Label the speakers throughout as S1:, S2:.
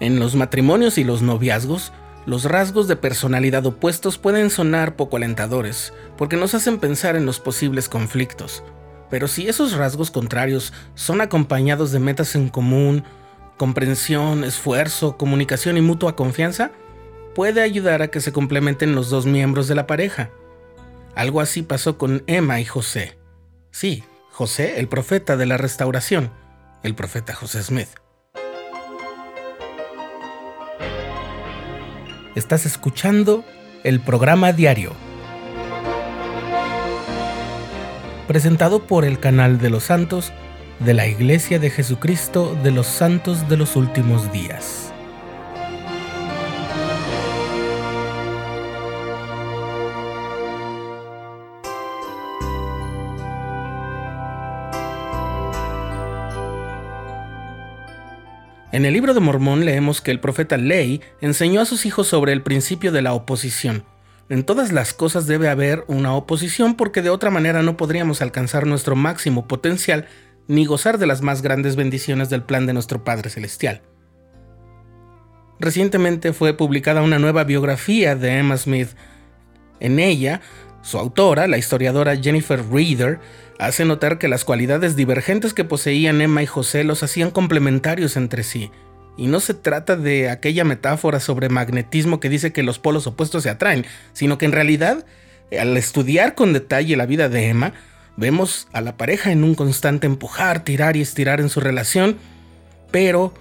S1: En los matrimonios y los noviazgos, los rasgos de personalidad opuestos pueden sonar poco alentadores, porque nos hacen pensar en los posibles conflictos. Pero si esos rasgos contrarios son acompañados de metas en común, comprensión, esfuerzo, comunicación y mutua confianza, puede ayudar a que se complementen los dos miembros de la pareja. Algo así pasó con Emma y José. Sí, José, el profeta de la restauración, el profeta José Smith. Estás escuchando el programa diario, presentado por el canal de los santos de la Iglesia de Jesucristo de los Santos de los Últimos Días. En el libro de Mormón leemos que el profeta Ley enseñó a sus hijos sobre el principio de la oposición. En todas las cosas debe haber una oposición porque de otra manera no podríamos alcanzar nuestro máximo potencial ni gozar de las más grandes bendiciones del plan de nuestro Padre Celestial. Recientemente fue publicada una nueva biografía de Emma Smith. En ella, su autora, la historiadora Jennifer Reeder, hace notar que las cualidades divergentes que poseían Emma y José los hacían complementarios entre sí. Y no se trata de aquella metáfora sobre magnetismo que dice que los polos opuestos se atraen, sino que en realidad, al estudiar con detalle la vida de Emma, vemos a la pareja en un constante empujar, tirar y estirar en su relación, pero,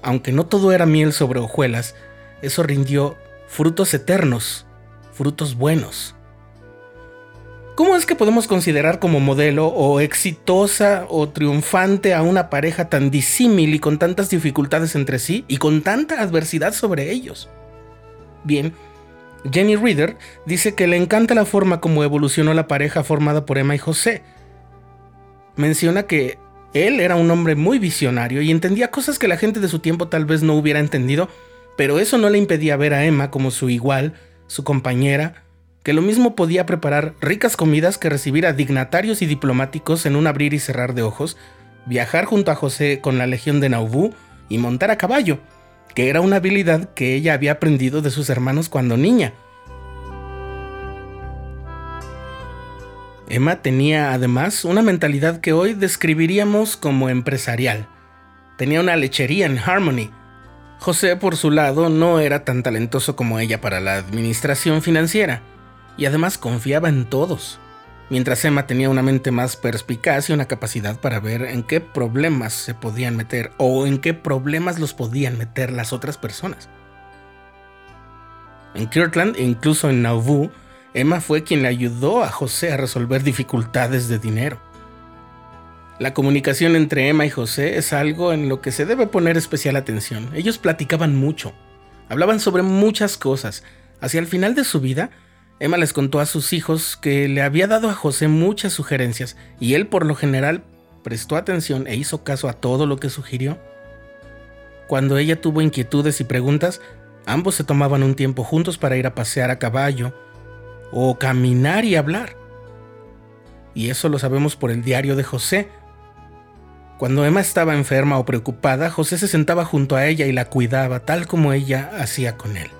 S1: aunque no todo era miel sobre hojuelas, eso rindió frutos eternos, frutos buenos. ¿Cómo es que podemos considerar como modelo o exitosa o triunfante a una pareja tan disímil y con tantas dificultades entre sí y con tanta adversidad sobre ellos? Bien, Jenny Reader dice que le encanta la forma como evolucionó la pareja formada por Emma y José. Menciona que él era un hombre muy visionario y entendía cosas que la gente de su tiempo tal vez no hubiera entendido, pero eso no le impedía ver a Emma como su igual, su compañera, que lo mismo podía preparar ricas comidas que recibir a dignatarios y diplomáticos en un abrir y cerrar de ojos, viajar junto a José con la legión de Nauvoo y montar a caballo, que era una habilidad que ella había aprendido de sus hermanos cuando niña. Emma tenía además una mentalidad que hoy describiríamos como empresarial. Tenía una lechería en Harmony. José, por su lado, no era tan talentoso como ella para la administración financiera y además confiaba en todos, mientras Emma tenía una mente más perspicaz y una capacidad para ver en qué problemas se podían meter o en qué problemas los podían meter las otras personas. En Kirtland e incluso en Nauvoo, Emma fue quien le ayudó a José a resolver dificultades de dinero. La comunicación entre Emma y José es algo en lo que se debe poner especial atención. Ellos platicaban mucho, hablaban sobre muchas cosas. Hacia el final de su vida, Emma les contó a sus hijos que le había dado a José muchas sugerencias y él por lo general prestó atención e hizo caso a todo lo que sugirió. Cuando ella tuvo inquietudes y preguntas, ambos se tomaban un tiempo juntos para ir a pasear a caballo o caminar y hablar. Y eso lo sabemos por el diario de José. Cuando Emma estaba enferma o preocupada, José se sentaba junto a ella y la cuidaba tal como ella hacía con él.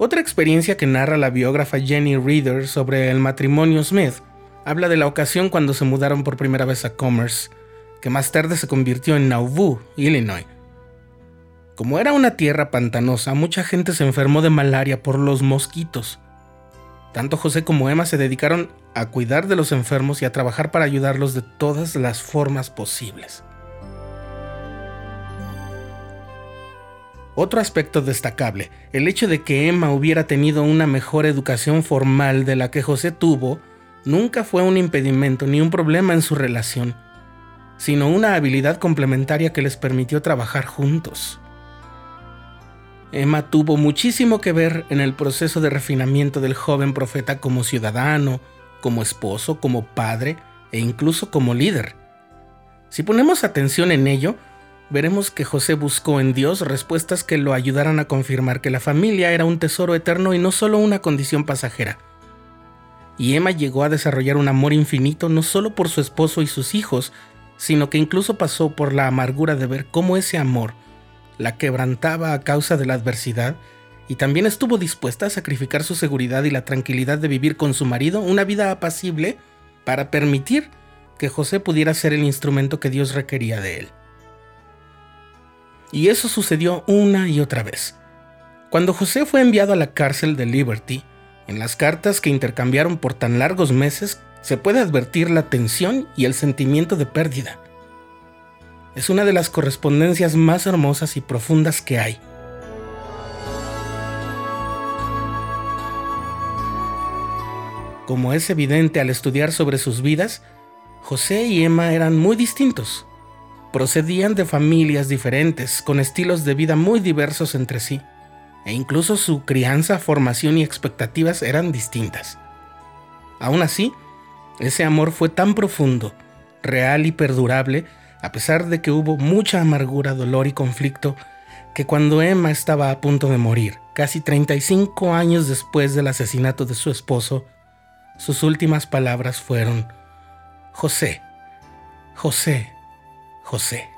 S1: Otra experiencia que narra la biógrafa Jenny Reader sobre el matrimonio Smith habla de la ocasión cuando se mudaron por primera vez a Commerce, que más tarde se convirtió en Nauvoo, Illinois. Como era una tierra pantanosa, mucha gente se enfermó de malaria por los mosquitos. Tanto José como Emma se dedicaron a cuidar de los enfermos y a trabajar para ayudarlos de todas las formas posibles. Otro aspecto destacable, el hecho de que Emma hubiera tenido una mejor educación formal de la que José tuvo, nunca fue un impedimento ni un problema en su relación, sino una habilidad complementaria que les permitió trabajar juntos. Emma tuvo muchísimo que ver en el proceso de refinamiento del joven profeta como ciudadano, como esposo, como padre e incluso como líder. Si ponemos atención en ello, veremos que José buscó en Dios respuestas que lo ayudaran a confirmar que la familia era un tesoro eterno y no solo una condición pasajera. Y Emma llegó a desarrollar un amor infinito no solo por su esposo y sus hijos, sino que incluso pasó por la amargura de ver cómo ese amor la quebrantaba a causa de la adversidad y también estuvo dispuesta a sacrificar su seguridad y la tranquilidad de vivir con su marido una vida apacible para permitir que José pudiera ser el instrumento que Dios requería de él. Y eso sucedió una y otra vez. Cuando José fue enviado a la cárcel de Liberty, en las cartas que intercambiaron por tan largos meses se puede advertir la tensión y el sentimiento de pérdida. Es una de las correspondencias más hermosas y profundas que hay. Como es evidente al estudiar sobre sus vidas, José y Emma eran muy distintos. Procedían de familias diferentes, con estilos de vida muy diversos entre sí e incluso su crianza, formación y expectativas eran distintas. Aún así, ese amor fue tan profundo, real y perdurable, a pesar de que hubo mucha amargura, dolor y conflicto, que cuando Emma estaba a punto de morir, casi 35 años después del asesinato de su esposo, sus últimas palabras fueron, José, José, José.